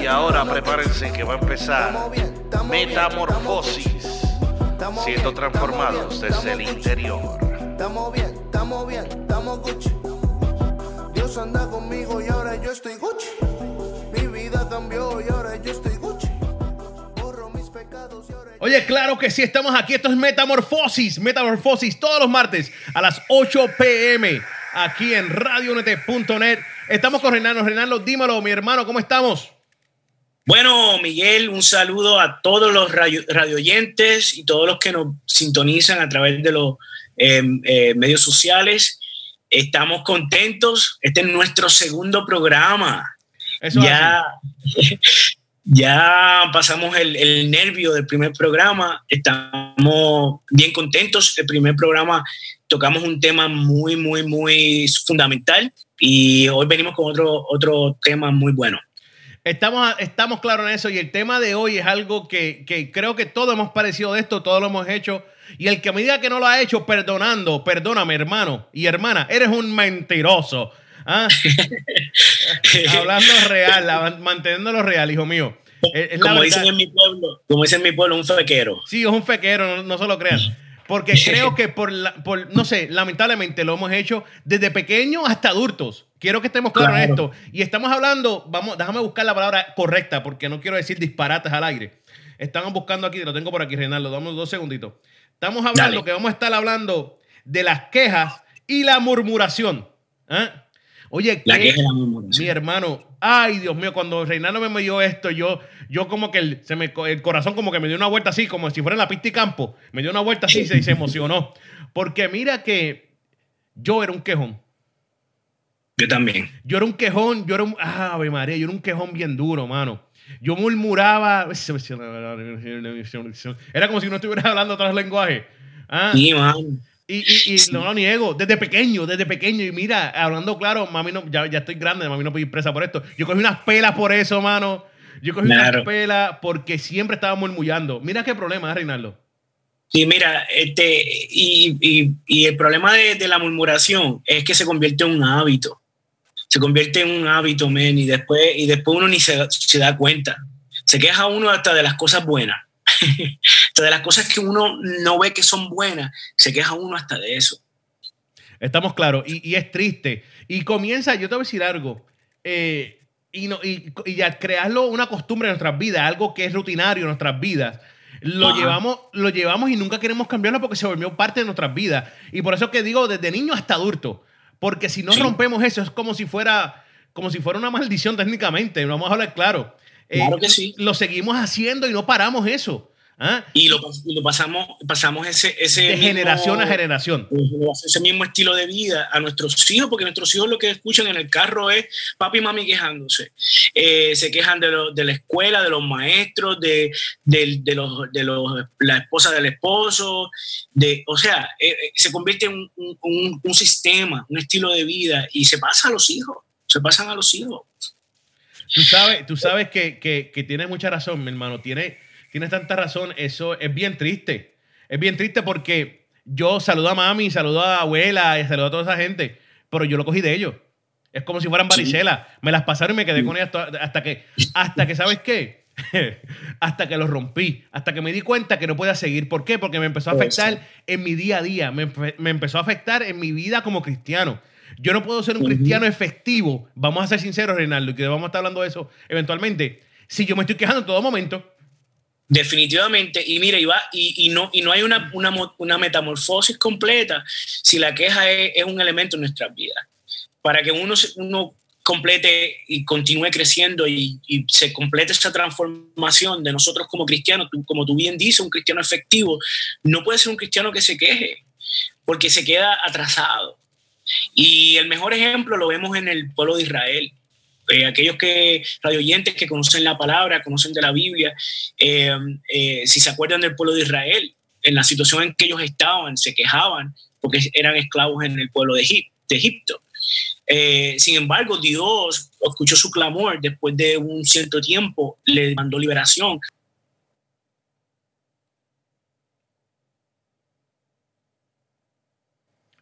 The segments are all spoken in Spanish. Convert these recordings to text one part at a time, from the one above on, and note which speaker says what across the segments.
Speaker 1: Y ahora prepárense que va a empezar Metamorfosis, siendo transformados desde el interior.
Speaker 2: Estamos bien, estamos bien, estamos Gucci. Dios anda conmigo y ahora yo estoy Gucci. Mi vida cambió y ahora yo estoy Gucci. Borro mis pecados y ahora
Speaker 3: Oye, claro que sí, estamos aquí. Esto es Metamorfosis. Metamorfosis todos los martes a las 8 pm aquí en radionet.net. Estamos con Reinaldo. Reinaldo, dímelo, mi hermano, ¿cómo estamos?
Speaker 4: Bueno, Miguel, un saludo a todos los radio, radioyentes y todos los que nos sintonizan a través de los eh, eh, medios sociales. Estamos contentos. Este es nuestro segundo programa.
Speaker 3: Eso es
Speaker 4: ya, ya pasamos el, el nervio del primer programa. Estamos bien contentos. El primer programa tocamos un tema muy, muy, muy fundamental y hoy venimos con otro, otro tema muy bueno.
Speaker 3: Estamos, estamos claros en eso y el tema de hoy es algo que, que creo que todos hemos parecido de esto, todos lo hemos hecho. Y el que me diga que no lo ha hecho, perdonando, perdóname, hermano y hermana, eres un mentiroso. ¿ah? Hablando real, manteniéndolo real, hijo mío. Es, es
Speaker 4: como dicen en mi pueblo, como dicen en mi pueblo, un fequero.
Speaker 3: Sí, es un fequero, no, no se lo crean. Porque creo que por, la- por, no sé, lamentablemente lo hemos hecho desde pequeños hasta adultos. Quiero que estemos claros en
Speaker 4: Claro.
Speaker 3: esto. Y estamos hablando, vamos, déjame buscar la palabra correcta porque no quiero decir disparates al aire. Estamos buscando aquí, lo tengo por aquí, Reinaldo, dame dos segunditos. Estamos hablando
Speaker 4: Dale.
Speaker 3: que vamos a estar hablando de las quejas y la murmuración. ¿Ah? Oye,
Speaker 4: La
Speaker 3: ¿qué-
Speaker 4: queja y la murmuración.
Speaker 3: mi hermano, ay Dios mío, cuando Reinaldo me dio esto, yo, yo como que el, se me, el corazón como que me dio una vuelta así, como si fuera en la pista y campo, me dio una vuelta así y se, y se emocionó. Porque mira que yo era un quejón.
Speaker 4: Yo también.
Speaker 3: Yo era un quejón, yo era un, ave María, yo era un quejón bien duro, mano. Yo murmuraba, era como si no estuviera hablando otros lenguajes. Ah,
Speaker 4: Sí, man.
Speaker 3: Y, y, y no lo niego, desde pequeño, desde pequeño. Y mira, hablando claro, mami no, ya, ya estoy grande, mami no pedí presa por esto. Yo cogí unas pelas por eso, mano. Yo cogí
Speaker 4: Claro.
Speaker 3: unas pelas porque siempre estaba murmullando. Mira qué problema, ¿eh, Reinaldo.
Speaker 4: Sí, mira, este, y, y- y el problema de, de la murmuración es que se convierte en un hábito. Se convierte en un hábito, men, y después, y después uno ni se, se da cuenta. Se queja uno hasta de las cosas buenas. hasta de las cosas que uno no ve que son buenas, se queja uno hasta de eso.
Speaker 3: Estamos claros. Y, y es triste. Y comienza, yo te voy a decir algo. eh, y, no, y, y al crearlo una costumbre en nuestras vidas, algo que es rutinario en nuestras vidas, lo
Speaker 4: Ajá.
Speaker 3: llevamos, lo llevamos y nunca queremos cambiarlo porque se volvió parte de nuestras vidas. Y por eso que digo, desde niño hasta adulto. Porque si no
Speaker 4: Sí.
Speaker 3: rompemos eso, es como si fuera, como si fuera una maldición técnicamente. Vamos a hablar claro. Eh,
Speaker 4: Claro que sí.
Speaker 3: Lo seguimos haciendo y no paramos eso. ¿Ah?
Speaker 4: Y lo, y lo pasamos, pasamos ese, ese
Speaker 3: De
Speaker 4: mismo-
Speaker 3: generación a generación.
Speaker 4: ese mismo estilo de vida a nuestros hijos, porque nuestros hijos lo que escuchan en el carro es papi y mami quejándose. Eh, se quejan de, lo- de la escuela, de los maestros, de, de los, de los, la esposa del esposo, de, o sea, eh, eh, se convierte en un, un- un- un sistema, un estilo de vida y se pasa a los hijos, se pasan a los hijos.
Speaker 3: Tú sabes, tú sabes que, que, que tienes mucha razón, mi hermano. Tienes, tienes tanta razón. Eso es bien triste. Es bien triste porque yo saludo a mami, saludo a abuela, y saludo a toda esa gente, pero yo lo cogí de ellos. Es como si fueran
Speaker 4: Sí.
Speaker 3: varicela. Me las pasaron y me quedé con ellas hasta que, hasta que, ¿sabes qué? hasta que los rompí, hasta que me di cuenta que no podía seguir. ¿Por qué? Porque me empezó a afectar
Speaker 4: eso.
Speaker 3: en mi día a día, me, me empezó a afectar en mi vida como cristiano. Yo no puedo ser un cristiano efectivo, vamos a ser sinceros, Reinaldo, y que vamos a estar hablando de eso eventualmente, si yo me estoy quejando en todo momento.
Speaker 4: Definitivamente, y mira, y, va, y, no, y no hay una, una, una metamorfosis completa si la queja es, un elemento en nuestras vidas. Para que uno, uno complete y continúe creciendo y, se complete esa transformación de nosotros como cristianos, como tú bien dices, un cristiano efectivo, no puede ser un cristiano que se queje, porque se queda atrasado. Y el mejor ejemplo lo vemos en el pueblo de Israel. Eh, aquellos que, radioyentes que conocen la palabra, conocen de la Biblia, eh, eh, si se acuerdan del pueblo de Israel, en la situación en que ellos estaban, se quejaban porque eran esclavos en el pueblo de, de Egipto. Sin embargo, Dios escuchó su clamor después de un cierto tiempo, le mandó liberación.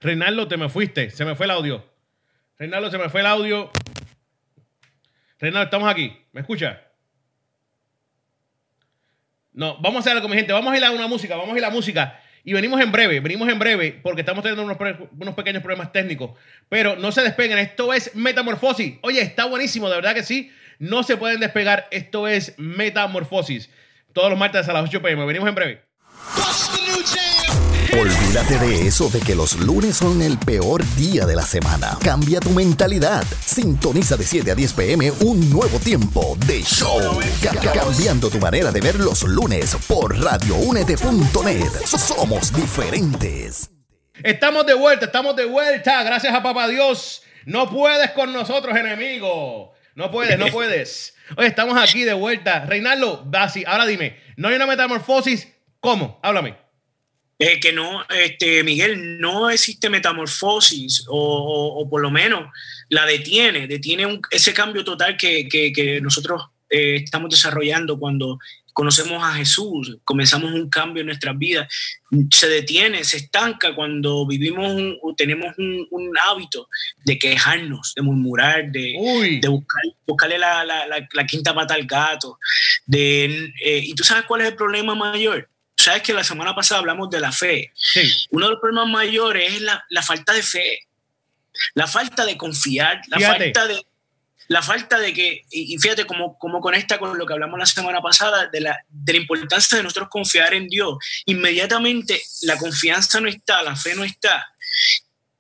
Speaker 3: Reinaldo, te me fuiste, se me fue el audio. Reinaldo, se me fue el audio. Reinaldo, estamos aquí. ¿Me escucha? No, vamos a hacer algo, mi gente. Vamos a ir a una música, vamos a ir a la música. Y venimos en breve, venimos en breve porque estamos teniendo unos, unos pequeños problemas técnicos. Pero no se despeguen, esto es Metamorfosis. Oye, está buenísimo, de verdad que sí. No se pueden despegar, esto es Metamorfosis. Todos los martes a las 8 pm. Venimos en breve.
Speaker 5: Olvídate de eso de que los lunes son el peor día de la semana. Cambia tu mentalidad. Sintoniza de 7 a 10 pm un nuevo tiempo de show. Ca- ca- cambiando tu manera de ver los lunes por radioúnete.net. Somos diferentes.
Speaker 3: Estamos de vuelta, estamos de vuelta. Gracias a Papá Dios. No puedes con nosotros, enemigo. No puedes, no puedes. Oye, estamos aquí de vuelta. Reinaldo, así, ahora dime, ¿no hay una metamorfosis? ¿Cómo? Háblame.
Speaker 4: Eh, que no, este, Miguel, no existe metamorfosis o, o- o por lo menos la detiene, detiene un- ese cambio total que, que- que nosotros eh, estamos desarrollando cuando conocemos a Jesús, comenzamos un cambio en nuestras vidas, se detiene, se estanca cuando vivimos, un- o tenemos un, un hábito de quejarnos, de murmurar, de, de buscar, buscarle la, la- la- la quinta pata al gato. De, eh, ¿Y tú sabes cuál es el problema mayor? Sabes que la semana pasada hablamos de la fe.
Speaker 3: Sí.
Speaker 4: Uno de los problemas mayores es la, la falta de fe, la falta de confiar, la
Speaker 3: Fíjate.
Speaker 4: falta de la falta de que, y fíjate cómo, cómo conecta con lo que hablamos la semana pasada, de la, de la importancia de nosotros confiar en Dios. Inmediatamente la confianza no está, la fe no está,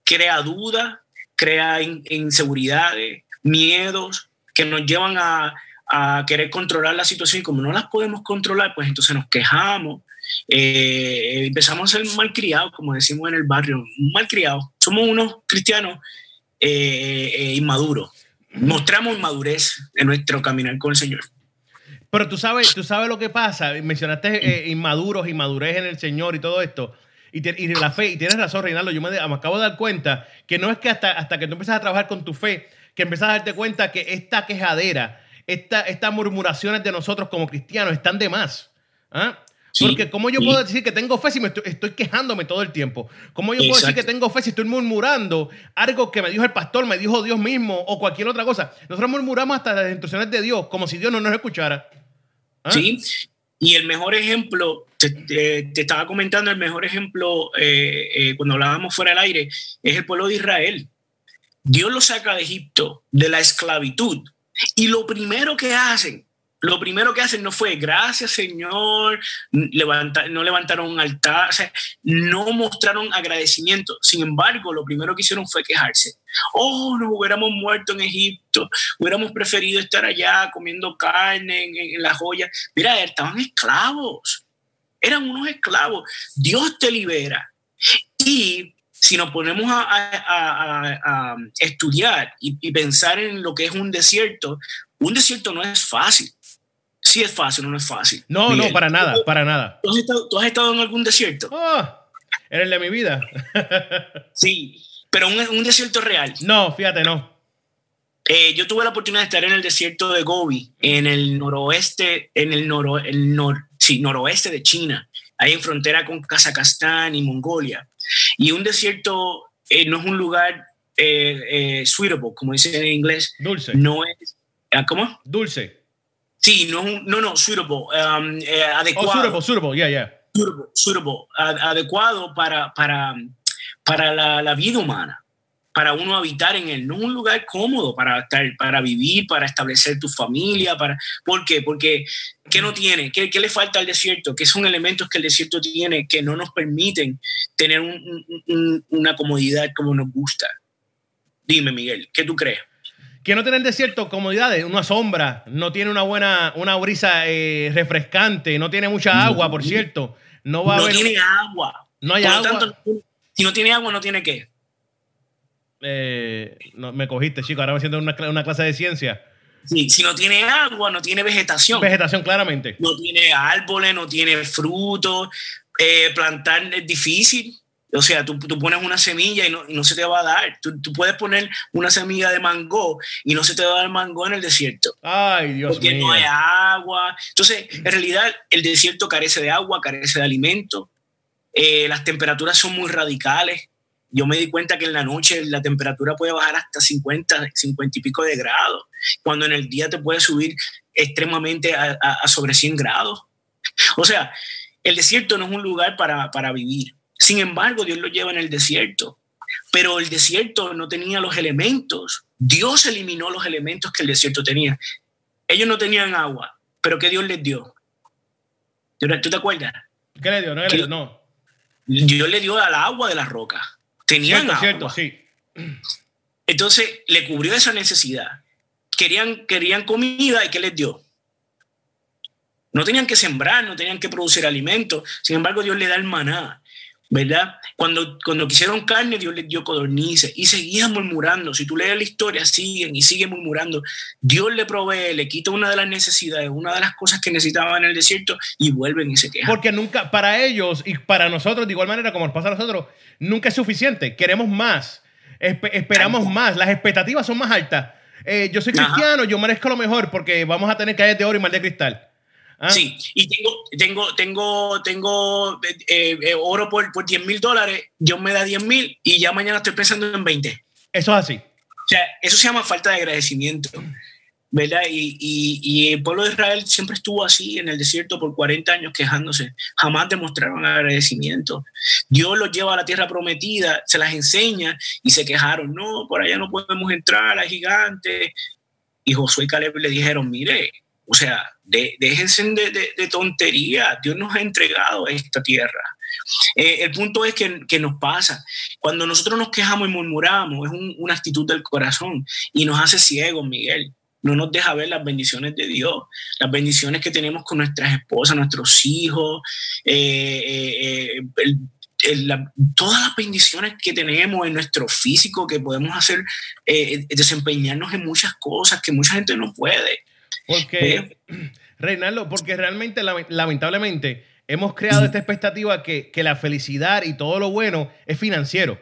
Speaker 4: crea duda, crea in- inseguridades, miedos que nos llevan a, a querer controlar la situación y como no las podemos controlar, pues entonces nos quejamos, eh, empezamos a ser malcriados, como decimos en el barrio, malcriados. Somos unos cristianos eh, eh, inmaduros. Mostramos inmadurez en nuestro caminar con el Señor.
Speaker 3: Pero tú sabes, tú sabes lo que pasa. Mencionaste eh, inmaduros, inmadurez en el Señor y todo esto. Y, te- y la fe, y tienes razón, Reinaldo. Yo me, me acabo de dar cuenta que no es que hasta, hasta que tú empiezas a trabajar con tu fe, que empiezas a darte cuenta que esta quejadera, esta, estas murmuraciones de nosotros como cristianos están de más. ¿Ah?
Speaker 4: Sí,
Speaker 3: Porque ¿cómo yo
Speaker 4: sí.
Speaker 3: puedo decir que tengo fe si me estoy, estoy quejándome todo el tiempo? ¿Cómo yo puedo decir
Speaker 4: Exacto.
Speaker 3: que tengo fe si estoy murmurando algo que me dijo el pastor, me dijo Dios mismo o cualquier otra cosa? Nosotros murmuramos hasta las instrucciones de Dios, como si Dios no nos escuchara. ¿Ah?
Speaker 4: ¿sí? Y el mejor ejemplo, te, te- te estaba comentando, el mejor ejemplo eh, eh, cuando hablábamos fuera del aire, es el pueblo de Israel. Dios lo saca de Egipto, de la esclavitud. Y lo primero que hacen, lo primero que hacen no fue gracias Señor, no levantaron un altar, no mostraron agradecimiento. Sin embargo, lo primero que hicieron fue quejarse. Oh, nos hubiéramos muerto en Egipto, hubiéramos preferido estar allá comiendo carne en, en la joya. Mira, estaban esclavos, eran unos esclavos. Dios te libera. Y si nos ponemos a, estudiar y pensar en lo que es un desierto, un desierto no es fácil. Sí es fácil, no es fácil.
Speaker 3: No,
Speaker 4: Miguel,
Speaker 3: no, para nada, para nada.
Speaker 4: ¿Tú has, estado, tú has estado en algún desierto?
Speaker 3: Oh, eres el de mi vida.
Speaker 4: Sí, pero un, un desierto real.
Speaker 3: no, fíjate, no.
Speaker 4: Eh, yo tuve la oportunidad de estar en el desierto de Gobi, en el noroeste, en el, noro, el nor, sí, noroeste de China, ahí en frontera con Kazajstán y Mongolia. Y un desierto eh, no es un lugar eh, eh, suitable, como dicen en inglés,
Speaker 3: Dulce.
Speaker 4: no es, ah, ¿cómo?
Speaker 3: Dulce.
Speaker 4: Sí, no, no, no, suitable, um, eh,
Speaker 3: Oh,
Speaker 4: adecuado.
Speaker 3: suitable, suitable, yeah, yeah.
Speaker 4: suitable, suitable, adecuado para, para, para la, la vida humana, para uno habitar en él. No un lugar cómodo para, estar, para vivir, para establecer tu familia. Para, ¿Por qué? Porque ¿qué no tiene? ¿Qué, qué le falta al desierto? ¿Qué son elementos que el desierto tiene que no nos permiten tener un- un- un- una comodidad como nos gusta? Dime, Miguel, ¿qué tú crees?
Speaker 3: Que no tiene el desierto comodidades, una sombra, no tiene una buena, una brisa eh, refrescante, no tiene mucha agua, por cierto. No va a haber.
Speaker 4: tiene agua.
Speaker 3: No hay
Speaker 4: Por
Speaker 3: agua.
Speaker 4: tanto, si no tiene agua, no tiene qué.
Speaker 3: Eh, no, me cogiste, chico. Ahora me siento en una, una clase de ciencia.
Speaker 4: Sí, si no tiene agua, no tiene vegetación.
Speaker 3: Vegetación, claramente.
Speaker 4: no tiene árboles, no tiene frutos, eh, plantar es difícil. O sea, tú, tú pones una semilla y no, y no se te va a dar. Tú, tú puedes poner una semilla de mango y no se te va a dar mango en el desierto.
Speaker 3: Ay, Dios
Speaker 4: porque
Speaker 3: mío.
Speaker 4: no hay agua. Entonces, en realidad, el desierto carece de agua, carece de alimento. Eh, las temperaturas son muy radicales. yo me di cuenta que en la noche la temperatura puede bajar hasta 50, 50 y pico de grados, cuando en el día te puede subir extremadamente a, a sobre 100 grados. O sea, el desierto no es un lugar para, para vivir. Sin embargo, Dios lo lleva en el desierto. Pero el desierto no tenía los elementos. Dios eliminó los elementos que el desierto tenía. Ellos no tenían agua, pero ¿qué Dios les dio? ¿Tú te acuerdas?
Speaker 3: ¿Qué le dio? No, le dio? no.
Speaker 4: Dios le dio al agua de la roca. Tenían
Speaker 3: cierto,
Speaker 4: agua.
Speaker 3: Cierto, sí.
Speaker 4: Entonces le cubrió esa necesidad. Querían, querían comida y ¿qué les dio? No tenían que sembrar, no tenían que producir alimentos. Sin embargo, Dios le da el maná, ¿verdad? Cuando, cuando quisieron carne, Dios les dio codornices y seguían murmurando. Si tú lees la historia, siguen y siguen murmurando. Dios le provee, le quita una de las necesidades, una de las cosas que necesitaban en el desierto y vuelven y se quejan.
Speaker 3: Porque nunca, para ellos y para nosotros, de igual manera como nos pasa a nosotros, nunca es suficiente. Queremos más, Espe esperamos más, las expectativas son más altas. Eh, yo soy cristiano, Ajá. yo merezco lo mejor porque vamos a tener calles de oro y mal de cristal.
Speaker 4: ¿Ah? Sí, y tengo, tengo, tengo, tengo eh, eh, oro por, por 10 mil dólares, Dios me da 10 mil y ya mañana estoy pensando en 20.
Speaker 3: Eso es así.
Speaker 4: O sea, eso se llama falta de agradecimiento, ¿verdad? Y, y, y, el pueblo de Israel siempre estuvo así en el desierto por 40 años quejándose. Jamás demostraron agradecimiento. Dios los lleva a la tierra prometida, se las enseña y se quejaron. No, por allá no podemos entrar, hay gigantes. Y Josué y Caleb le dijeron, mire, o sea, de, déjense de, de, tontería. Dios nos ha entregado esta tierra. Eh, el punto es que, nos pasa. Cuando nosotros nos quejamos y murmuramos, es un, una actitud del corazón y nos hace ciegos, Miguel. No nos deja ver las bendiciones de Dios, las bendiciones que tenemos con nuestras esposas, nuestros hijos, eh, eh, todas las bendiciones que tenemos en nuestro físico, que podemos hacer, desempeñarnos en muchas cosas que mucha gente no puede.
Speaker 3: Porque, ¿Eh? Reinaldo, porque realmente, lamentablemente, hemos creado esta expectativa que, que, la felicidad y todo lo bueno es financiero.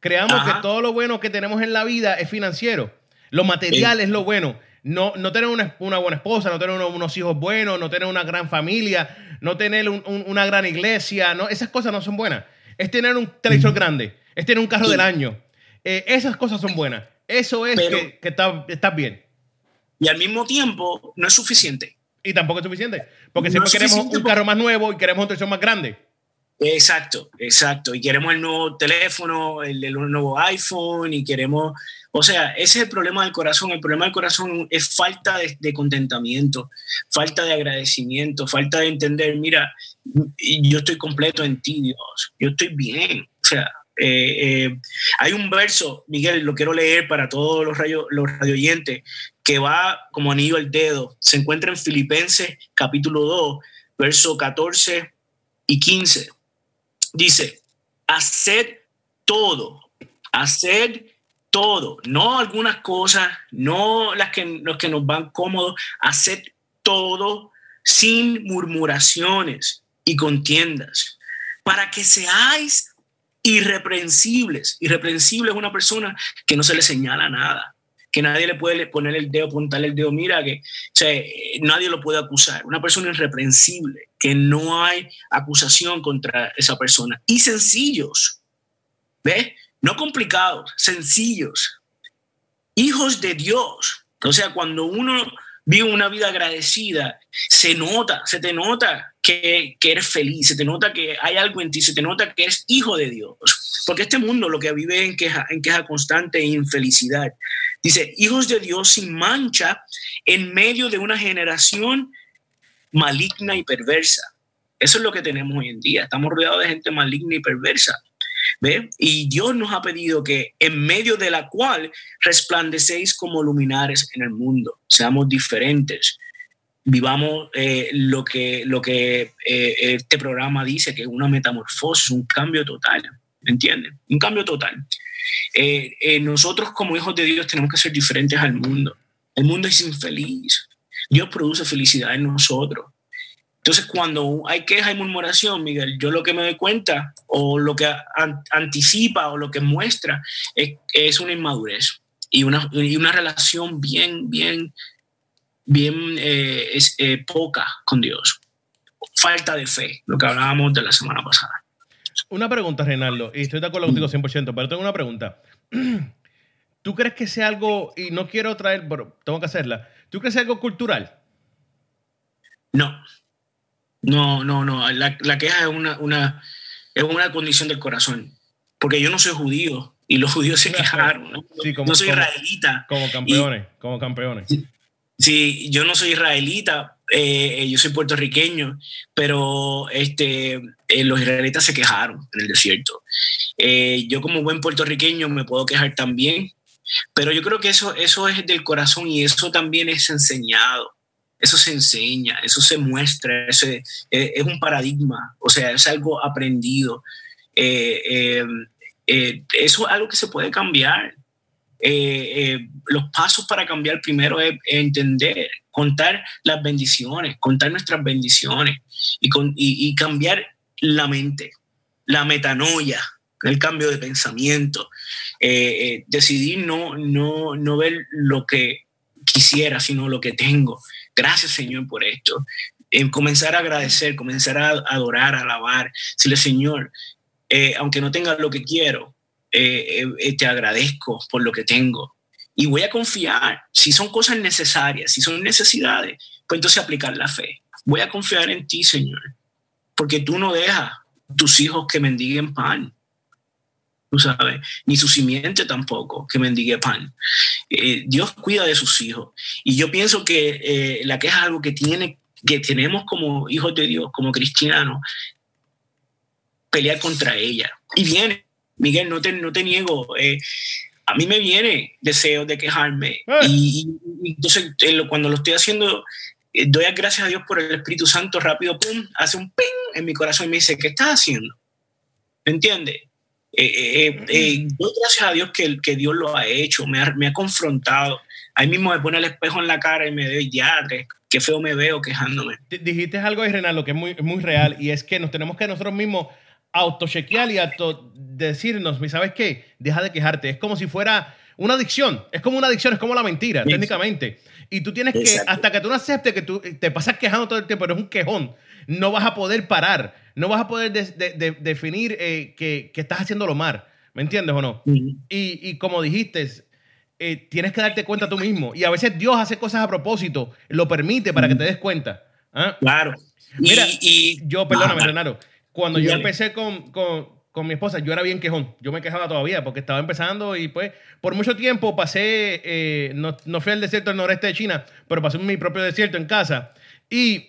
Speaker 3: Creamos Ajá. que todo lo bueno que tenemos en la vida es financiero. Lo material es lo bueno. No, no tener una, una, buena esposa, no tener unos, unos, hijos buenos, no tener una gran familia, no tener un, un, una gran iglesia, no, esas cosas no son buenas. Es tener un televisor grande, es tener un carro del año. Eh, esas cosas son buenas. Eso es Pero, que, que estás está bien.
Speaker 4: Y al mismo tiempo no es suficiente.
Speaker 3: Y tampoco es suficiente. Porque siempre no queremos un carro más nuevo y queremos un televisor más grande.
Speaker 4: Exacto, exacto. Y queremos el nuevo teléfono, el, el, nuevo iPhone y queremos... O sea, ese es el problema del corazón. El problema del corazón es falta de, de contentamiento, falta de agradecimiento, falta de entender, mira, yo estoy completo en ti, Dios. Yo estoy bien. O sea, eh, eh, hay un verso, Miguel, lo quiero leer para todos los, radio, los radioyentes, que va como anillo al dedo. Se encuentra en Filipenses capítulo 2, verso 14 y 15 dice, haced todo, haced todo, no algunas cosas, no las que, los que nos van cómodos, haced todo sin murmuraciones y contiendas, para que seáis irreprensibles. Irreprensible es una persona que no se le señala nada, que nadie le puede poner el dedo, apuntarle el dedo, mira que nadie lo puede acusar. Una persona irreprensible, que no hay acusación contra esa persona. Y sencillos, ¿ves? No complicados, sencillos. Hijos de Dios. O sea, cuando uno vive una vida agradecida, se nota, se te nota que, que, eres feliz, se te nota que hay algo en ti, se te nota que eres hijo de Dios. Porque este mundo lo que vive en queja, en queja constante e infelicidad. Dice, hijos de Dios sin mancha en medio de una generación maligna y perversa. Eso es lo que tenemos hoy en día. Estamos rodeados de gente maligna y perversa. ¿Ve? Y Dios nos ha pedido que en medio de la cual resplandecéis como luminares en el mundo, seamos diferentes, vivamos eh, lo que, lo que eh, este programa dice, que es una metamorfosis, un cambio total, ¿me entienden? Un cambio total. Eh, eh, nosotros como hijos de Dios tenemos que ser diferentes al mundo. El mundo es infeliz. Dios produce felicidad en nosotros. Entonces, cuando hay queja y murmuración, Miguel, yo lo que me doy cuenta o lo que an anticipa o lo que muestra es, una inmadurez y una, relación bien, bien, bien eh, es, poca con Dios. Falta de fe, lo que hablábamos de la semana pasada.
Speaker 3: Una pregunta, Reinaldo, y estoy de acuerdo contigo 100%, pero tengo una pregunta. ¿Tú crees que sea algo, y no quiero traer, pero tengo que hacerla, ¿tú crees que sea algo cultural?
Speaker 4: No, no, no, no. La, la queja es una, una, es una condición del corazón, porque yo no soy judío y los judíos se quejaron. ¿no?
Speaker 3: Sí, como-
Speaker 4: no soy
Speaker 3: como-
Speaker 4: israelita.
Speaker 3: Como campeones, como campeones.
Speaker 4: Sí, yo no soy israelita, eh, yo soy puertorriqueño, pero este, eh, los israelitas se quejaron en el desierto. Eh, yo como buen puertorriqueño me puedo quejar también, pero yo creo que eso, eso es del corazón y eso también es enseñado. Eso se enseña, eso se muestra, ese, eh, es un paradigma, o sea, es algo aprendido. Eh, eh, eso es algo que se puede cambiar eh, eh, los pasos para cambiar primero es entender, contar las bendiciones, contar nuestras bendiciones y, con- y- cambiar la mente, la metanoia, el cambio de pensamiento, eh, decidir no, no, no ver lo que quisiera, sino lo que tengo. Gracias Señor por esto. Comenzar a agradecer, comenzar a adorar, a alabar, decirle Señor, aunque no tenga lo que quiero, eh, eh, eh, te agradezco por lo que tengo. Y voy a confiar, si son cosas necesarias, si son necesidades, pues entonces aplicar la fe. Voy a confiar en ti, Señor, porque tú no dejas tus hijos que mendiguen pan. Tú sabes, ni su simiente tampoco que mendigue pan. Dios cuida de sus hijos. Y yo pienso que la queja es algo que, tiene, que tenemos como hijos de Dios, como cristianos, pelear contra ella. Y viene, Miguel, no te, no te niego, eh, a mí me viene deseo de quejarme.
Speaker 3: Ah.
Speaker 4: Y, y entonces eh, lo- cuando lo estoy haciendo, eh, doy las gracias a Dios por el Espíritu Santo, rápido, pum, hace un ping en mi corazón y me dice, ¿qué estás haciendo? ¿Me entiendes? Eh, eh, eh, eh, doy gracias a Dios que, que Dios lo ha hecho, me ha, me ha confrontado. Ahí mismo me pone el espejo en la cara y me doy ya, qué feo me veo quejándome.
Speaker 3: Dijiste algo ahí, Renaldo, que es muy, es muy real, y es que nos tenemos que nosotros mismos autochequear y auto decirnos, ¿sabes qué? Deja de quejarte. Es como si fuera una adicción. Es como una adicción, es como la mentira,
Speaker 4: Sí.
Speaker 3: técnicamente. Y tú tienes que,
Speaker 4: Exacto.
Speaker 3: hasta que tú no aceptes que tú te pasas quejando todo el tiempo, eres un quejón, no vas a poder parar, no vas a poder des- de- de- definir eh, que, que estás haciéndolo mal. ¿Me entiendes o no? Y, y como dijiste, eh, tienes que darte cuenta tú mismo. Y a veces Dios hace cosas a propósito, lo permite para que te des cuenta. ¿Ah?
Speaker 4: Claro.
Speaker 3: Mira,
Speaker 4: y,
Speaker 3: Yo, perdóname, Renaro, cuando yo empecé con, con- con mi esposa, yo era bien quejón. Yo me quejaba todavía porque estaba empezando y pues por mucho tiempo pasé, eh, no, no fui al desierto del noreste de China, pero pasé mi propio desierto en casa. Y,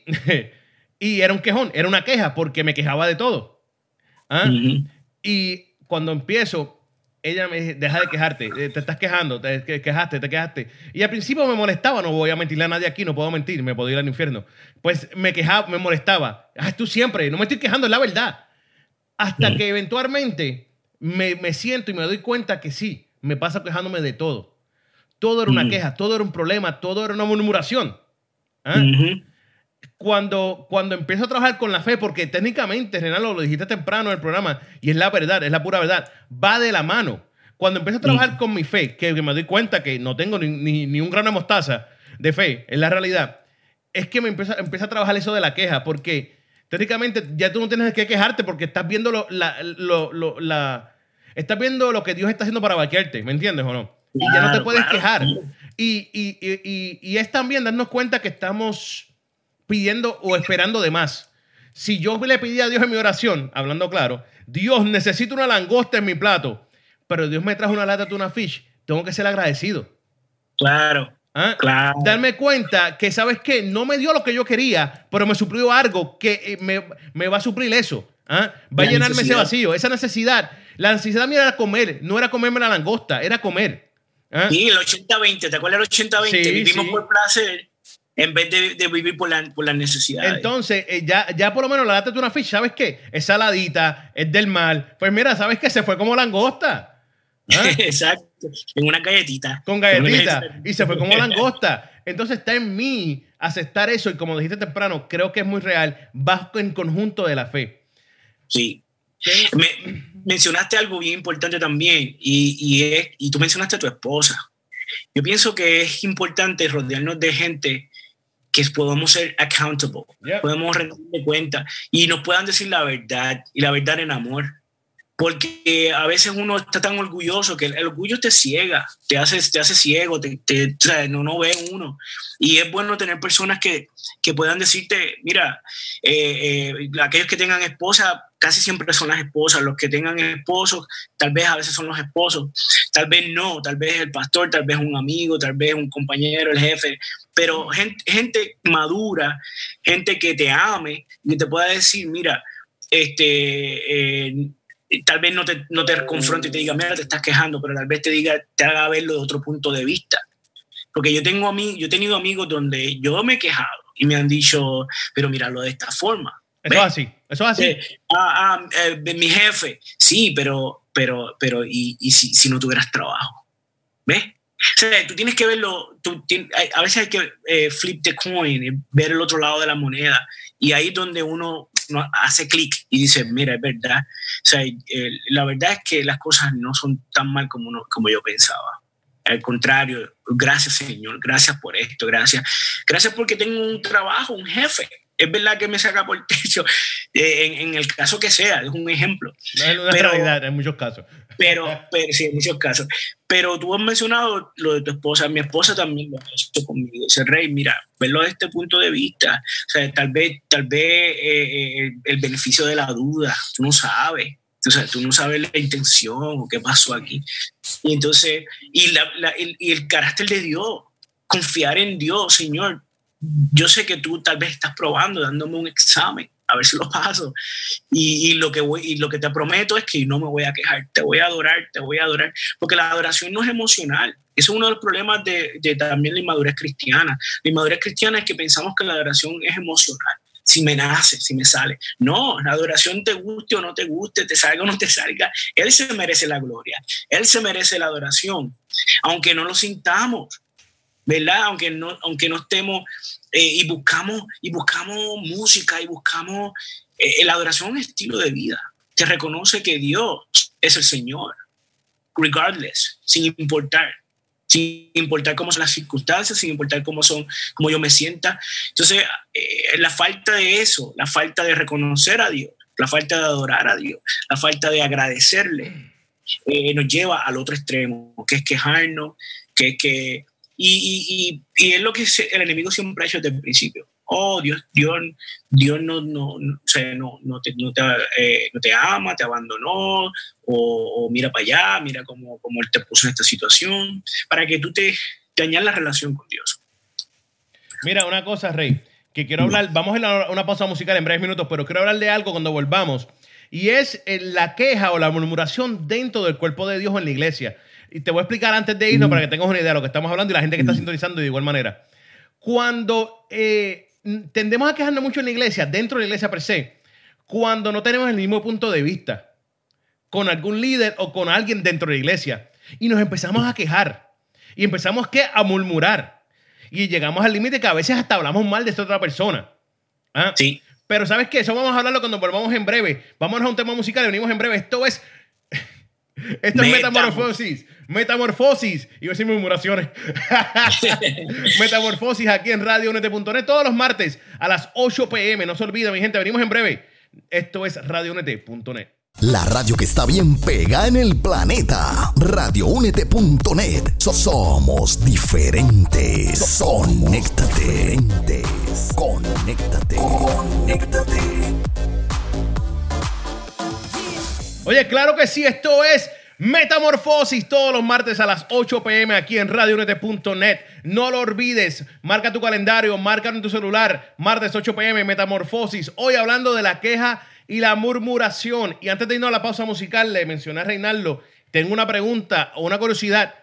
Speaker 3: y era un quejón, era una queja porque me quejaba de todo. ¿Ah?
Speaker 4: Ujú.
Speaker 3: Y cuando empiezo, ella me dice, deja de quejarte, eh, te estás quejando, te que- quejaste, te quejaste. Y al principio me molestaba, no voy a mentirle a nadie aquí, no puedo mentir, me puedo ir al infierno. Pues me quejaba, me molestaba. Ah, tú siempre, no me estoy quejando, es la verdad. Hasta que eventualmente me, me siento y me doy cuenta que sí, me pasa quejándome de todo. Todo era una
Speaker 4: Mm.
Speaker 3: queja, todo era un problema, todo era una murmuración. ¿Ah? Cuando, cuando empiezo a trabajar con la fe, porque técnicamente, Renalo, lo dijiste temprano en el programa, y es la verdad, es la pura verdad, va de la mano. Cuando empiezo a trabajar con mi fe, que, que me doy cuenta que no tengo ni, ni, ni un grano de mostaza de fe, es la realidad, es que me empieza, empieza a trabajar eso de la queja, porque técnicamente ya tú no tienes que quejarte porque estás viendo lo, la, lo- lo- la- estás viendo lo que Dios está haciendo para vaquearte, ¿me entiendes o no? Y ya no te
Speaker 4: Claro,
Speaker 3: puedes
Speaker 4: claro.
Speaker 3: quejar. Y, y, y- y es también darnos cuenta que estamos pidiendo o esperando de más. Si yo le pedí a Dios en mi oración, hablando claro, Dios necesito una langosta en mi plato, pero Dios me trajo una lata de una fish, tengo que ser agradecido.
Speaker 4: Claro,
Speaker 3: ¿Ah?
Speaker 4: claro.
Speaker 3: Darme cuenta que, ¿sabes qué? No me dio lo que yo quería, pero me suplió algo que eh, me, me va a suplir eso. ¿Ah? Va a
Speaker 4: La
Speaker 3: llenarme ese
Speaker 4: necesidad.
Speaker 3: vacío, esa necesidad. La necesidad mía era comer, no era comerme la langosta, era comer. ¿Ah?
Speaker 4: Sí, el 80-20, ¿te acuerdas del 80-20?
Speaker 3: Sí,
Speaker 4: Vivimos
Speaker 3: sí.
Speaker 4: por placer en vez de, de vivir por, la, por las necesidades.
Speaker 3: Entonces, eh, ya, ya por lo menos la de una fish, ¿sabes qué? Es saladita, es del mal. Pues mira, ¿sabes qué? Se fue como langosta. ¿Ah?
Speaker 4: Exacto, en una galletita.
Speaker 3: Con galletita. Y se fue como langosta. Entonces está en mí aceptar eso. Y como dijiste temprano, creo que es muy real. Va en conjunto de la fe.
Speaker 4: Sí. Me- mencionaste algo bien importante también y, y, es, y tú mencionaste a tu esposa. Yo pienso que es importante rodearnos de gente que podamos ser accountable,
Speaker 3: Yeah.
Speaker 4: podemos rendirle cuenta y nos puedan decir la verdad y la verdad en amor. porque a veces uno está tan orgulloso que el, orgullo te ciega, te hace, te hace ciego, te, te- o sea, no, no ve uno. Y es bueno tener personas que, que puedan decirte, mira, eh, eh, aquellos que tengan esposa, casi siempre son las esposas, los que tengan esposos, tal vez a veces son los esposos, tal vez no, tal vez el pastor, tal vez un amigo, tal vez un compañero, el jefe, pero gente, gente madura, gente que te ame y te pueda decir, mira, este, eh, tal vez no te, no te confronte y te diga, mira, te estás quejando, pero tal vez te diga, te haga verlo de otro punto de vista. Porque yo tengo a mí, yo he tenido amigos donde yo me he quejado y me han dicho, pero míralo de esta forma.
Speaker 3: Eso es así. Eso es así.
Speaker 4: Eh, ah, ah, eh, mi jefe, sí, pero, pero, pero, ¿y, y si, si no tuvieras trabajo? ¿Ves? O sea, tú tienes que verlo, tú a veces hay que eh, flip the coin, ver el otro lado de la moneda, y ahí es donde uno, no- hace clic y dice, mira, es verdad. O sea, eh, la verdad es que las cosas no son tan mal como, uno- como yo pensaba. Al contrario, gracias Señor, gracias por esto, gracias. Gracias porque tengo un trabajo, un jefe. Es verdad que me saca por el techo, eh, en, en el caso que sea, es un ejemplo.
Speaker 3: No es una
Speaker 4: pero-
Speaker 3: realidad en muchos casos.
Speaker 4: Pero, pero sí, en muchos casos. Pero tú has mencionado lo de tu esposa. Mi esposa también lo ha hecho conmigo. Dice, Rey, mira, verlo desde este punto de vista. O sea, tal vez, tal vez eh, eh, el beneficio de la duda, tú no sabes. Tú, sabes, tú no sabes la intención o qué pasó aquí. Y entonces, y, la- la- el, y el carácter de Dios, confiar en Dios, Señor. Yo sé que tú tal vez estás probando, dándome un examen, a ver si lo paso. Y, lo que lo que te prometo es que no me voy a quejar, te voy a adorar, te voy a adorar, porque la adoración no es emocional. Eso es uno de los problemas de, de también la inmadurez cristiana. La inmadurez cristiana es que pensamos que la adoración es emocional. Si me nace, si me sale. No, la adoración te guste o no te guste, te salga o no te salga. Él se merece la gloria. Él se merece la adoración. Aunque no lo sintamos, ¿verdad? Aunque no, aunque no estemos eh, y buscamos y buscamos música y buscamos eh, la adoración es estilo de vida que reconoce que Dios es el Señor, regardless, sin importar, sin importar cómo son las circunstancias, sin importar cómo son, cómo yo me sienta. Entonces, eh, la falta de eso, la falta de reconocer a Dios, la falta de adorar a Dios, la falta de agradecerle, eh, nos lleva al otro extremo, que es quejarnos, que es que... Y, y, y, y es lo que el enemigo siempre ha hecho desde el principio. Oh, Dios, Dios, Dios no, no, no, no, no te, no, te, eh, no te ama, te abandonó, o, o mira para allá, mira cómo, cómo Él te puso en esta situación, para que tú te, te añadas la relación con Dios.
Speaker 3: Mira, una cosa, Rey, que quiero hablar, vamos a ir a una pausa musical en breves minutos, pero quiero hablar de algo cuando volvamos, y es eh, la queja o la murmuración dentro del cuerpo de Dios en la iglesia. Y te voy a explicar antes de irnos para que tengas una idea de lo que estamos hablando y la gente que está sintonizando de igual manera. Cuando eh, tendemos a quejarnos mucho en la iglesia, dentro de la iglesia per se, cuando no tenemos el mismo punto de vista con algún líder o con alguien dentro de la iglesia y nos empezamos a quejar y empezamos ¿qué? a murmurar y llegamos al límite que a veces hasta hablamos mal de esta otra persona. ¿Ah?
Speaker 4: Sí.
Speaker 3: Pero ¿sabes qué? Eso vamos a hablarlo cuando volvamos en breve. Vámonos a un tema musical y venimos en breve. Esto es... Esto es
Speaker 4: Metamo-
Speaker 3: metamorfosis. Metamorfosis. Iba a decir murmuraciones. metamorfosis aquí en radiounete.net todos los martes a las 8 pm. No se olviden, mi gente. Venimos en breve. Esto es radiounete.net.
Speaker 5: La radio que está bien pega en el planeta. Radioúnete.net. So- somos diferentes. Conéctate. Conéctate. Conéctate.
Speaker 3: Oye, claro que sí, esto es Metamorfosis todos los martes a las 8 pm aquí en radiounete.net. No lo olvides, marca tu calendario, marca en tu celular, martes 8 pm, Metamorfosis. Hoy hablando de la queja y la murmuración. Y antes de irnos a la pausa musical, le mencioné a Reinaldo, tengo una pregunta o una curiosidad.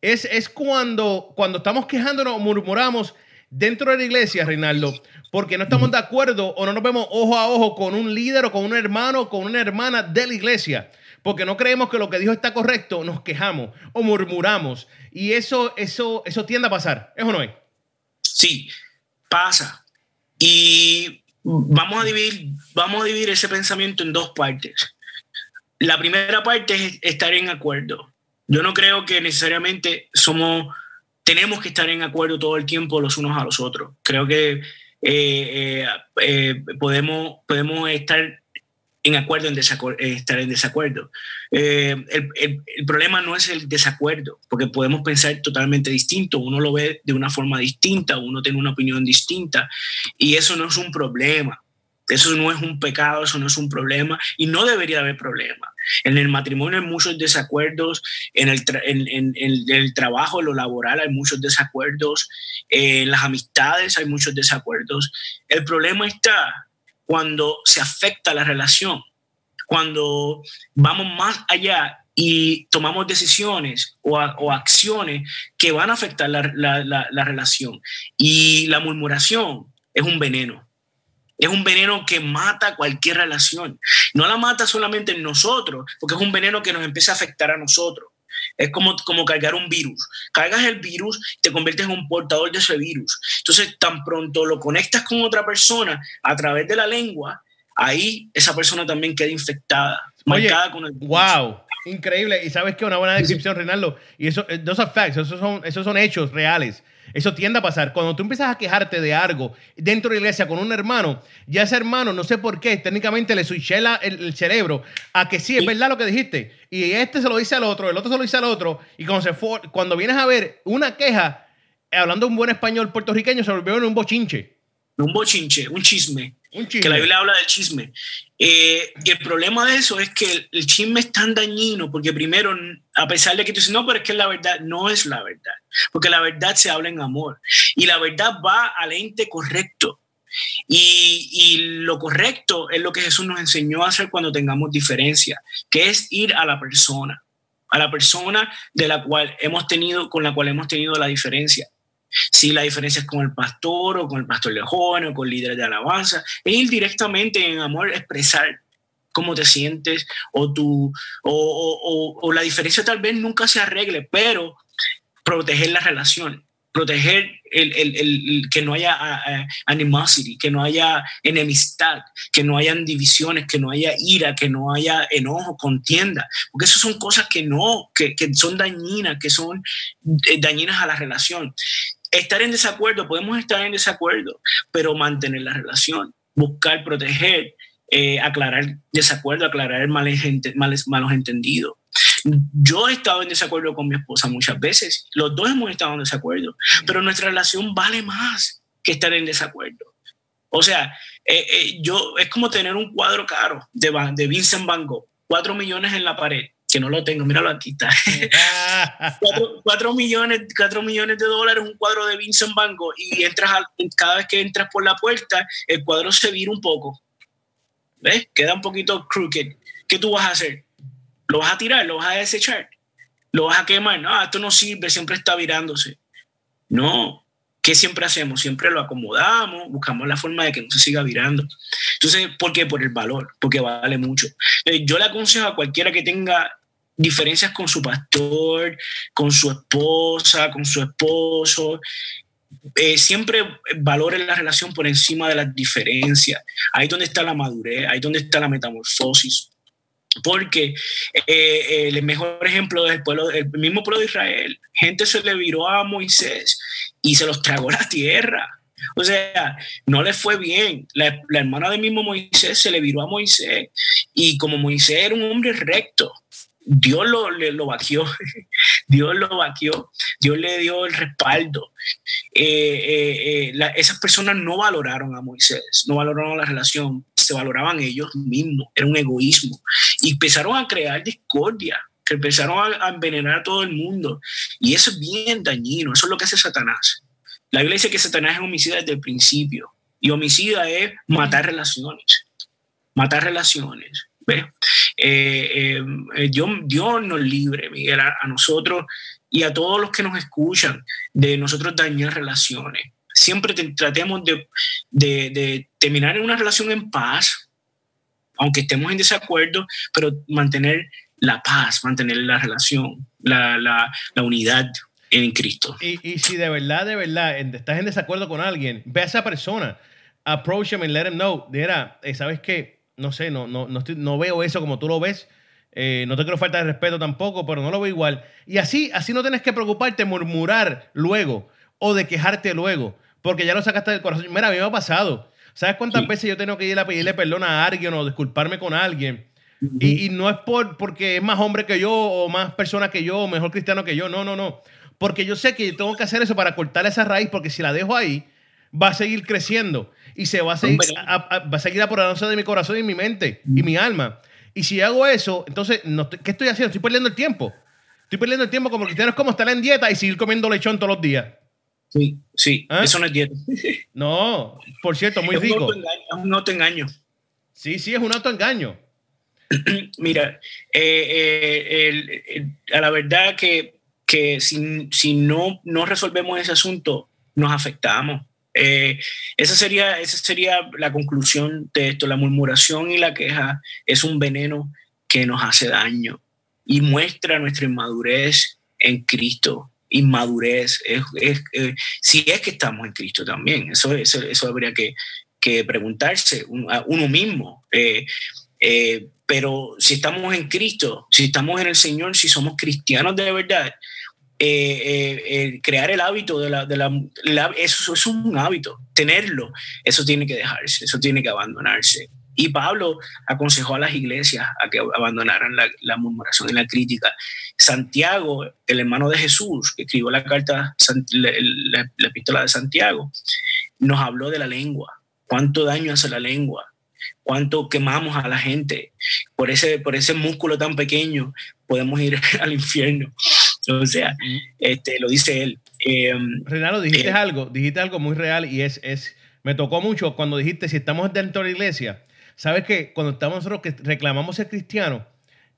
Speaker 3: Es, es cuando, cuando estamos quejándonos murmuramos dentro de la iglesia, Reinaldo, porque no estamos de acuerdo o no nos vemos ojo a ojo con un líder o con un hermano o con una hermana de la iglesia. Porque no creemos que lo que dijo está correcto, nos quejamos o murmuramos. Y eso, eso, eso tiende a pasar. ¿Es o no es?
Speaker 4: Sí, pasa. Y vamos a dividir, vamos a dividir ese pensamiento en dos partes. La primera parte es estar en acuerdo. Yo no creo que necesariamente somos, tenemos que estar en acuerdo todo el tiempo los unos a los otros. Creo que eh, eh, eh, podemos, podemos estar en acuerdo, en desacuerdo, estar en desacuerdo. Eh, el, el, el, problema no es el desacuerdo, porque podemos pensar totalmente distinto, uno lo ve de una forma distinta, uno tiene una opinión distinta, y eso no es un problema. Eso no es un pecado, eso no es un problema y no debería haber problema. En el matrimonio hay muchos desacuerdos, en el, en, en, en el trabajo, en lo laboral hay muchos desacuerdos, en las amistades hay muchos desacuerdos. El problema está cuando se afecta la relación, cuando vamos más allá y tomamos decisiones o, acciones que van a afectar la, la, relación. Y la murmuración es un veneno. Es un veneno que mata cualquier relación. No la mata solamente en nosotros, porque es un veneno que nos empieza a afectar a nosotros. Es como, como cargar un virus. Cargas el virus, te conviertes en un portador de ese virus. Entonces, tan pronto lo conectas con otra persona a través de la lengua, ahí esa persona también queda infectada,
Speaker 3: Oye,
Speaker 4: marcada con el virus.
Speaker 3: Wow, increíble. Y sabes que una buena descripción, Reinaldo. Y eso, those are facts, esos son, esos son hechos reales. Eso tiende a pasar. Cuando tú empiezas a quejarte de algo dentro de la iglesia con un hermano, ya ese hermano, no sé por qué, técnicamente le switché la, el, el, cerebro a que sí, es verdad lo que dijiste. Y este se lo dice al otro, el otro se lo dice al otro. Y cuando, se fue, cuando vienes a ver una queja, hablando un buen español puertorriqueño, se volvió en un bochinche.
Speaker 4: Un bochinche, un chisme.
Speaker 3: Un.
Speaker 4: Que la Biblia habla del chisme. Eh, y el problema de eso es que el chisme es tan dañino porque primero, a pesar de que tú dices, no, pero es que la verdad no es la verdad, porque la verdad se habla en amor y la verdad va al ente correcto. Y, y, lo correcto es lo que Jesús nos enseñó a hacer cuando tengamos diferencia, que es ir a la persona, a la persona de la cual hemos tenido, con la cual hemos tenido la diferencia. Si la diferencia es con el pastor o con el pastor de o con líderes de alabanza, es ir directamente en amor, expresar cómo te sientes o, tu, o, la diferencia tal vez nunca se arregle, pero proteger la relación, proteger el, el, el, que no haya animosity, que no haya enemistad, que no hayan divisiones, que no haya ira, que no haya enojo, contienda, porque esas son cosas que no, que, que son dañinas, que son eh, dañinas a la relación estar en desacuerdo, podemos estar en desacuerdo, pero mantener la relación, buscar proteger, eh, aclarar desacuerdo, aclarar mal, mal, malos entendidos. Yo he estado en desacuerdo con mi esposa muchas veces, los dos hemos estado en desacuerdo, pero nuestra relación vale más que estar en desacuerdo. O sea, eh, eh, yo es como tener un cuadro caro de, de Vincent Van Gogh, cuatro millones en la pared, que no lo tengo, míralo aquí está. cuatro, cuatro, millones, cuatro millones de dólares, un cuadro de Vincent Van Gogh, y entras a, cada vez que entras por la puerta, el cuadro se vira un poco. ¿Ves? Queda un poquito crooked. ¿Qué tú vas a hacer? ¿Lo vas a tirar? ¿Lo vas a desechar? ¿Lo vas a quemar? No, esto no sirve, siempre está virándose. No. ¿Qué siempre hacemos? Siempre lo acomodamos, buscamos la forma de que no se siga virando. Entonces, ¿por qué? Por el valor, porque vale mucho. Yo le aconsejo a cualquiera que tenga diferencias con su pastor, con su esposa, con su esposo. Eh, siempre valoren la relación por encima de las diferencias. Ahí donde está la madurez, ahí donde está la metamorfosis. Porque eh, el mejor ejemplo es pueblo, el mismo pueblo de Israel. Gente se le viró a Moisés y se los tragó la tierra. O sea, no le fue bien. La, la hermana del mismo Moisés se le viró a Moisés. Y como Moisés era un hombre recto, Dios lo, le, lo vaqueó, Dios lo vaqueó, Dios le dio el respaldo. Eh, eh, eh, la, esas personas no valoraron a Moisés, no valoraron la relación, se valoraban ellos mismos, era un egoísmo. Y empezaron a crear discordia, que empezaron a, envenenar a todo el mundo. Y eso es bien dañino, eso es lo que hace Satanás. La Biblia dice que Satanás es homicida desde el principio, y homicida es matar relaciones, matar relaciones. ¿ves? Eh, eh, Dios, Dios, nos libre, Miguel, a, nosotros y a todos los que nos escuchan de nosotros dañar relaciones. Siempre te, tratemos de, de, terminar en una relación en paz, aunque estemos en desacuerdo, pero mantener la paz, mantener la relación, la, la, la unidad en Cristo.
Speaker 3: Y, y, si de verdad, de verdad, estás en desacuerdo con alguien, ve a esa persona, approach him and let him know, mira, ¿sabes qué? no sé, no, no, no, estoy, no, veo eso como tú lo ves. Eh, no te quiero falta de respeto tampoco, pero no lo veo igual. Y así, así no tienes que preocuparte, murmurar luego o de quejarte luego, porque ya lo sacaste del corazón. Mira, a mí me ha pasado. ¿Sabes cuántas
Speaker 4: Sí.
Speaker 3: veces yo tengo que ir a pedirle perdón a alguien o disculparme con alguien? Y, y no es por porque es más hombre que yo o más persona que yo o mejor cristiano que yo. No, no, no. Porque yo sé que tengo que hacer eso para cortar esa raíz porque si la dejo ahí va a seguir creciendo y se va a seguir, a- a- va a seguir apoderándose de mi corazón y mi mente y mi alma. Y si hago eso, entonces, no ¿qué estoy haciendo? Estoy perdiendo el tiempo. Estoy perdiendo el tiempo como cristiano. Es como estar en dieta y seguir comiendo lechón todos los días.
Speaker 4: Sí, sí,
Speaker 3: ¿Ah?
Speaker 4: eso no es dieta.
Speaker 3: No, por cierto, muy rico.
Speaker 4: es un autoengaño.
Speaker 3: Sí, sí, es un autoengaño.
Speaker 4: Mira, eh, eh, el- a la verdad que, que si, si no, no resolvemos ese asunto, nos afectamos. Eh, esa, sería, esa sería la conclusión de esto. La murmuración y la queja es un veneno que nos hace daño y muestra nuestra inmadurez en Cristo. Inmadurez, es, es- eh, si es que estamos en Cristo también. Eso, eso, eso habría que, que preguntarse uno mismo. Eh, eh, pero si estamos en Cristo, si estamos en el Señor, si somos cristianos de verdad, eh, eh, eh, crear el hábito de la, de la, la- eso, eso es un hábito, tenerlo, eso tiene que dejarse, eso tiene que abandonarse. Y Pablo aconsejó a las iglesias a que abandonaran la, la murmuración y la crítica. Santiago, el hermano de Jesús, que escribió la carta, la epístola de Santiago, nos habló de la lengua, cuánto daño hace la lengua, cuánto quemamos a la gente. Por ese, por ese músculo tan pequeño podemos ir al infierno. O sea, este, lo dice él. Eh,
Speaker 3: Renalo, dijiste
Speaker 4: Eh.
Speaker 3: algo, dijiste algo muy real y es, es, me tocó mucho cuando dijiste, si estamos dentro de la iglesia, sabes que cuando estamos nosotros que reclamamos ser cristianos,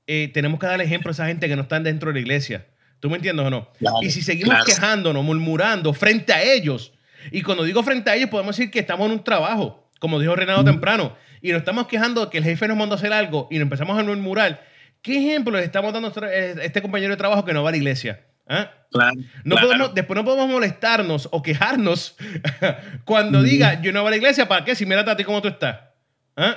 Speaker 3: eh, tenemos que dar ejemplo a esa gente que no están dentro de la iglesia. ¿Tú me entiendes o no?
Speaker 4: Claro,
Speaker 3: y si seguimos
Speaker 4: claro.
Speaker 3: quejándonos, murmurando frente a ellos, y cuando digo frente a ellos, podemos decir que estamos en un trabajo, como dijo Renato temprano, y nos estamos quejando de que el jefe nos mandó a hacer algo y nos empezamos a murmurar. ¿Qué ejemplo le estamos dando a eh, este compañero de trabajo que no va a la iglesia? ¿Ah?
Speaker 4: claro,
Speaker 3: No
Speaker 4: claro.
Speaker 3: podemos, después no podemos molestarnos o quejarnos cuando diga yo no voy a la iglesia, ¿para qué? Si mira a ti cómo tú estás.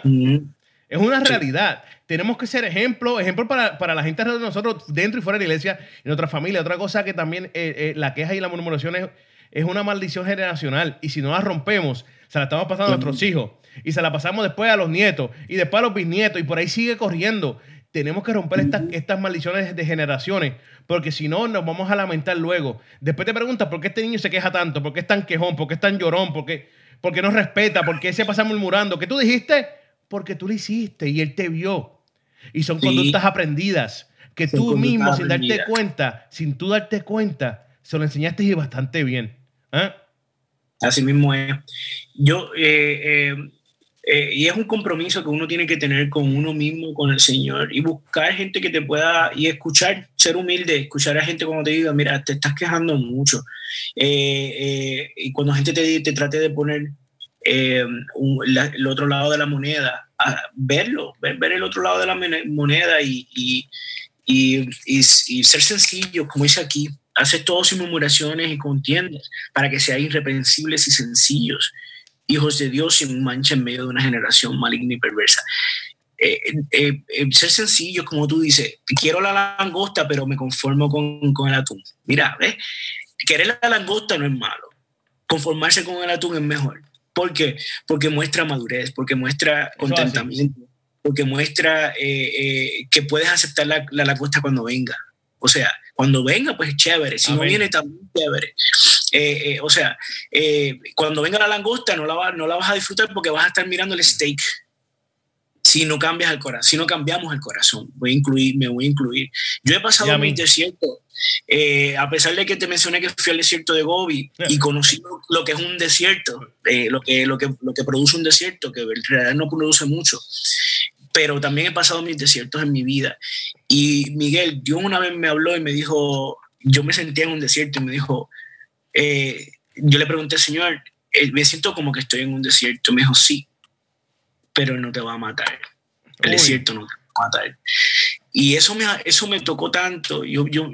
Speaker 4: Ujú.
Speaker 3: Es una
Speaker 4: Sí.
Speaker 3: realidad. Tenemos que ser ejemplo, ejemplo para, para la gente de nosotros, dentro y fuera de la iglesia, en nuestra familia. Otra cosa que también eh, eh, la queja y la murmuración es, es una maldición generacional. Y si no la rompemos, se la estamos pasando a nuestros hijos. Y se la pasamos después a los nietos y después a los bisnietos. Y por ahí sigue corriendo. Tenemos que romper estas, estas maldiciones de generaciones. Porque si no, nos vamos a lamentar luego. Después te preguntas por qué este niño se queja tanto, por qué es tan quejón, por qué es tan llorón, por qué, por qué no respeta, por qué se pasa murmurando. ¿Qué tú dijiste? Porque tú lo hiciste y él te vio. Y son
Speaker 4: Sí.
Speaker 3: conductas aprendidas que
Speaker 4: Son
Speaker 3: tú mismo, sin darte cuenta, sin tú darte cuenta, se lo enseñaste y bastante bien. ¿Ah?
Speaker 4: Así mismo es. Yo, eh, eh, eh, y es un compromiso que uno tiene que tener con uno mismo, con el Señor, y buscar gente que te pueda, y escuchar, ser humilde, escuchar a gente cuando te diga, mira, te estás quejando mucho. Y cuando gente te, te trate de poner el otro lado de la moneda, verlo, ver, el otro lado de la moneda y, y, y- y ser sencillo, como dice aquí, hacer todo sin murmuraciones y contiendas, para que sean irreprensibles y sencillos, hijos de Dios sin mancha en medio de una generación maligna y perversa. Eh, eh, eh, ser sencillos, como tú dices, quiero la langosta, pero me conformo con, con el atún. Mira, ¿ves? Querer la langosta no es malo, conformarse con el atún es mejor. ¿Por qué? Porque muestra madurez, porque muestra contentamiento, porque muestra eh, eh, que puedes aceptar la, la langosta cuando venga. O sea, cuando venga, pues chévere. Si no viene, también chévere. Eh, eh, o sea, eh, cuando venga la langosta, no la, va- no la vas a disfrutar porque vas a estar mirando el steak. Si no cambias el corazón, si no cambiamos el corazón, voy a incluir, me voy a incluir. Yo he pasado mis desiertos, a pesar de que te mencioné que fui al desierto de Gobi y conocí lo, lo que es un desierto, lo, que, lo, que, lo que produce un desierto, que en realidad no produce mucho, pero también he pasado mis desiertos en mi vida. Y Miguel, Dios una vez me habló y me dijo, yo me sentía en un desierto y me dijo, eh, yo le pregunté, Señor, eh, me siento como que estoy en un desierto. Me dijo, sí, pero no te va a matar. El
Speaker 3: Uy.
Speaker 4: desierto no te va a matar. Y eso me, eso me tocó tanto. Yo, yo,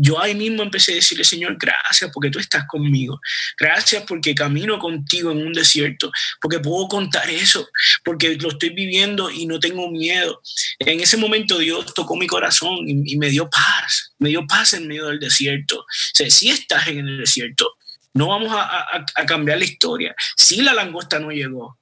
Speaker 4: yo ahí mismo empecé a decirle, Señor, gracias porque tú estás conmigo. Gracias porque camino contigo en un desierto, porque puedo contar eso, porque lo estoy viviendo y no tengo miedo. En ese momento Dios tocó mi corazón y, y me dio paz, me dio paz en medio del desierto. O si estás en el desierto, no vamos a- a cambiar la historia. Si la langosta no llegó,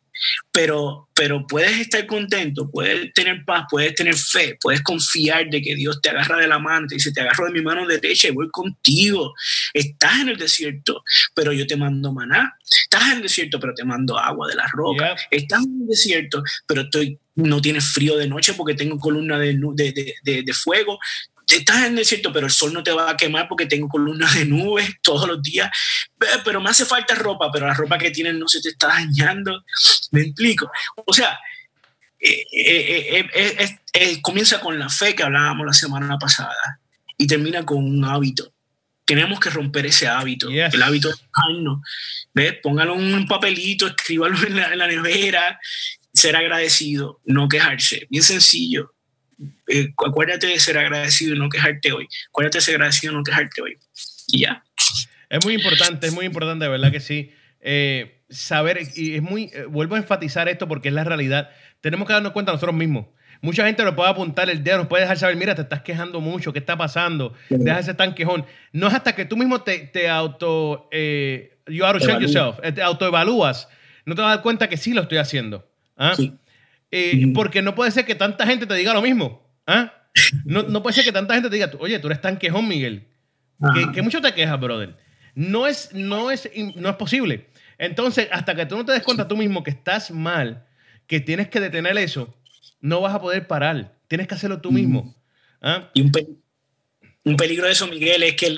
Speaker 4: pero, pero puedes estar contento, puedes tener paz, puedes tener fe, puedes confiar de que Dios te agarra de la mano, te dice, te agarro de mi mano derecha y voy contigo. Estás en el desierto, pero yo te mando maná. Estás en el desierto, pero te mando agua de la roca. Estás en el desierto, pero estoy, no tienes frío de noche porque tengo columna de, de, de, de fuego estás en el desierto, pero el sol no te va a quemar porque tengo columnas de nubes todos los días. Pero me hace falta ropa, pero la ropa que tienes no se te está dañando. Me explico. O sea, eh, eh, eh, comienza con la fe que hablábamos la semana pasada y termina con un hábito. Tenemos que romper ese hábito, el hábito de dejarnos. ¿Ves? Póngalo en un papelito, escríbalo en la, en la nevera, ser agradecido, no quejarse. Bien sencillo acuérdate de ser agradecido y no quejarte hoy. Acuérdate de ser agradecido y no quejarte hoy. Y ya.
Speaker 3: Es muy importante, es muy importante, verdad que sí. Eh, saber, y es muy, eh, vuelvo a enfatizar esto porque es la realidad. Tenemos que darnos cuenta nosotros mismos. Mucha gente nos puede apuntar el dedo, nos puede dejar saber, mira, te estás quejando mucho, ¿qué está pasando? Deja ese tan quejón. No es hasta que tú mismo te, te auto, you auto check yourself, te autoevalúas, no te vas a dar cuenta que sí lo estoy haciendo. ¿ah? Sí. Eh, porque no puede ser que tanta gente te diga lo mismo. ¿ah? No, no, puede ser que tanta gente te diga, oye, tú eres tan quejón, Miguel. Que, mucho te quejas, brother. No es, no, es, no es posible. Entonces, hasta que tú no te des cuenta tú mismo que estás mal, que tienes que detener eso, no vas a poder parar. Tienes que hacerlo tú mismo. ¿ah?
Speaker 4: Y un, un peligro de eso, Miguel, es que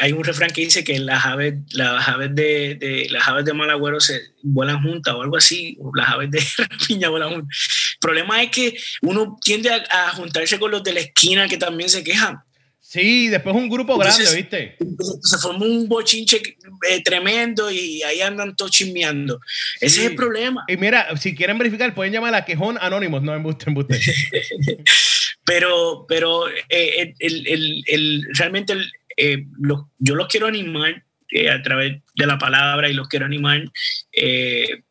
Speaker 4: hay un refrán que dice que las aves, las aves de, las aves de Malagüero se vuelan juntas o algo así, o las aves de piña vuelan juntas. El problema es que uno tiende a, juntarse con los de la esquina que también se quejan.
Speaker 3: Sí, después un grupo grande, ¿viste?
Speaker 4: Se formó un bochinche eh, tremendo y ahí andan todos chismeando. Ese es el problema.
Speaker 3: Y mira, si quieren verificar, pueden llamar a Quejón Anónimos, no embuste, embuste.
Speaker 4: Pero, pero eh, el, el, realmente eh, yo los quiero animar a través de la palabra y los quiero animar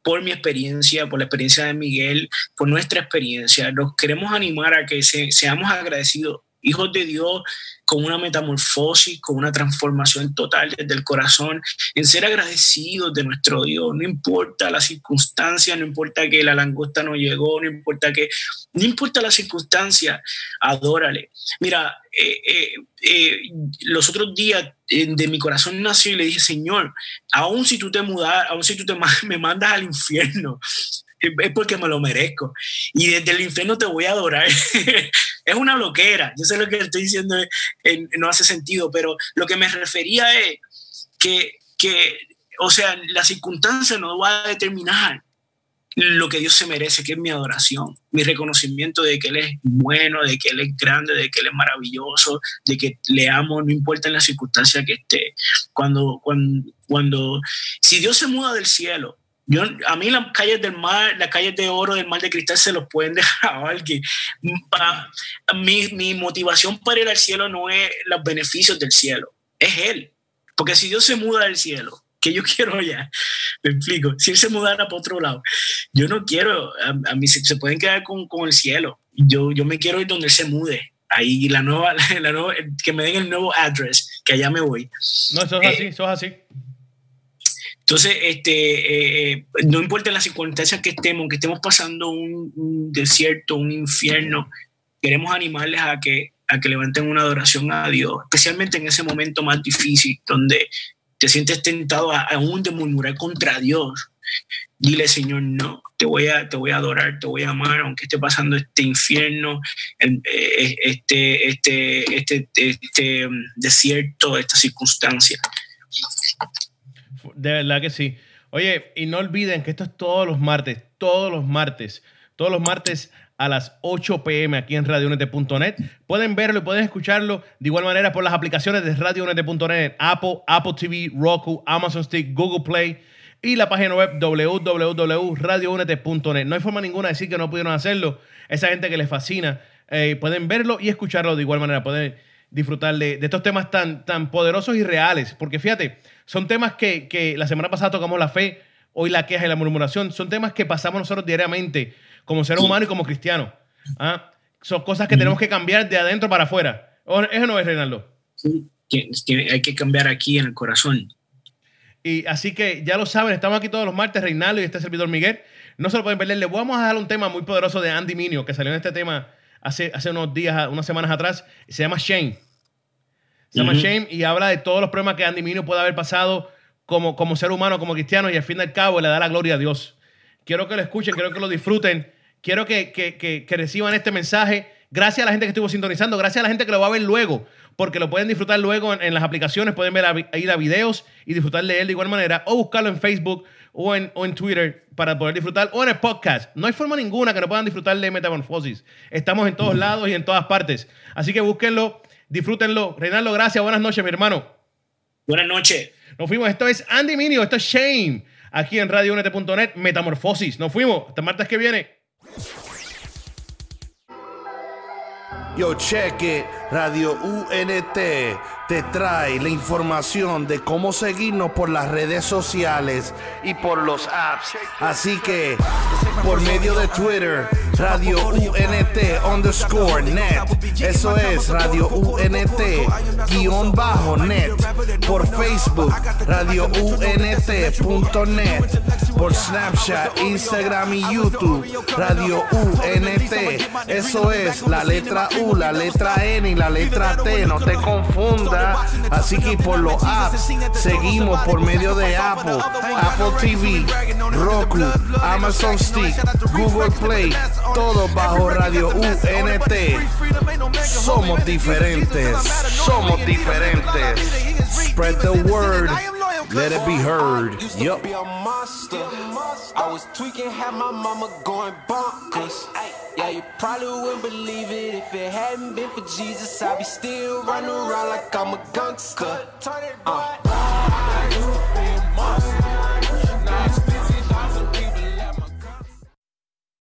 Speaker 4: por mi experiencia, por la experiencia de Miguel, por nuestra experiencia. Los queremos animar a que seamos agradecidos, hijos de Dios, con una metamorfosis, con una transformación total desde el corazón, en ser agradecidos de nuestro Dios. No importa la circunstancia, no importa que la langosta no llegó, no importa que, no importa la circunstancia, adórale. Mira, eh, eh, eh, los otros días de mi corazón nació y le dije, Señor, aun si tú te mudas, aun si tú te, me mandas al infierno, es porque me lo merezco. Y desde el infierno te voy a adorar. es una loquera. Yo sé lo que estoy diciendo no hace sentido, pero lo que me refería es que, que, o sea, la circunstancia no va a determinar lo que Dios se merece, que es mi adoración, mi reconocimiento de que Él es bueno, de que Él es grande, de que Él es maravilloso, de que le amo, no importa en la circunstancia que esté. Cuando, cuando, cuando, si Dios se muda del cielo yo, a mí las calles del mar, las calles de oro del mar de cristal se los pueden dejar a alguien. mi, mi motivación para ir al cielo no es los beneficios del cielo, es Él. Porque si Dios se muda del cielo, que yo quiero ya, me explico, si Él se mudara para otro lado, yo no quiero, a, mí se, pueden quedar con, con, el cielo. Yo, yo me quiero ir donde Él se mude. Ahí la nueva, la nueva, que me den el nuevo address, que allá me voy.
Speaker 3: No, eso es así, eso es así.
Speaker 4: Entonces, este, eh, no importa las circunstancias que estemos, que estemos pasando un, desierto, un infierno, queremos animarles a que, a que levanten una adoración a Dios, especialmente en ese momento más difícil, donde te sientes tentado aún de murmurar contra Dios. Dile, Señor, no, te voy, a, te voy a adorar, te voy a amar, aunque esté pasando este infierno, eh, este, este, este, este mm, desierto, esta circunstancia.
Speaker 3: De verdad que sí. Oye, y no olviden que esto es todos los martes, todos los martes, todos los martes a las 8 pm aquí en radionete.net. Pueden verlo y pueden escucharlo de igual manera por las aplicaciones de radionete.net, Apple, Apple TV, Roku, Amazon Stick, Google Play y la página web www.radiounete.net. No hay forma ninguna de decir que no pudieron hacerlo. Esa gente que les fascina, eh, pueden verlo y escucharlo de igual manera. Pueden disfrutar de, de, estos temas tan, tan poderosos y reales. Porque fíjate, son temas que, que, la semana pasada tocamos la fe, hoy la queja y la murmuración. Son temas que pasamos nosotros diariamente como seres humanos y como cristianos. ¿ah? Son cosas que tenemos que cambiar de adentro para afuera. ¿Eso no es, Reinaldo?
Speaker 4: Sí, hay que cambiar aquí en el corazón.
Speaker 3: Y así que ya lo saben, estamos aquí todos los martes, Reinaldo y este servidor Miguel. No se lo pueden perder. Les vamos a dar un tema muy poderoso de Andy Minio, que salió en este tema hace, hace unos días, unas semanas atrás. Se llama Shame. Se llama. Shame y habla de todos los problemas que Andy Minio puede haber pasado como, como ser humano, como cristiano, y al fin y al cabo le da la gloria a Dios. Quiero que lo escuchen, quiero que lo disfruten, quiero que, que- que- que reciban este mensaje. Gracias a la gente que estuvo sintonizando, gracias a la gente que lo va a ver luego, porque lo pueden disfrutar luego en, en las aplicaciones, pueden ver a, ir a videos y disfrutar de él de igual manera, o buscarlo en Facebook o en, o en Twitter para poder disfrutar, o en el podcast. No hay forma ninguna que no puedan disfrutar de Metamorfosis. Estamos en todos lados y en todas partes. Así que búsquenlo, disfrútenlo. Reinaldo, gracias, buenas noches, mi hermano.
Speaker 4: Buenas noches.
Speaker 3: Nos fuimos. Esto es Andy Minio, esto es Shame. Aquí en radiounete.net, Metamorfosis. Nos fuimos. Hasta martes que viene.
Speaker 2: Yo cheque, Radio UNT te trae la información de cómo seguirnos por las redes sociales y por los apps. Así que, por medio de Twitter, Radio UNT underscore net. Eso es Radio UNT guion bajo net. Por Facebook, Radio UNT.net. Por Snapchat, Instagram y YouTube, Radio UNT. Eso es la letra U, la letra N y la letra T. No te confunda. Así que por los apps seguimos por medio de Apple, Apple TV, Roku, Amazon Stick, Google Play, todo bajo Radio UNT. Somos diferentes, somos diferentes. Spread the word, let it be heard.
Speaker 6: Used to
Speaker 2: Yup.
Speaker 6: be a monster. I was tweaking, had my mama going bonkers. Yeah, you probably wouldn't believe it if it hadn't been for Jesus. I'd be still running around like I'm a gangster. Uh.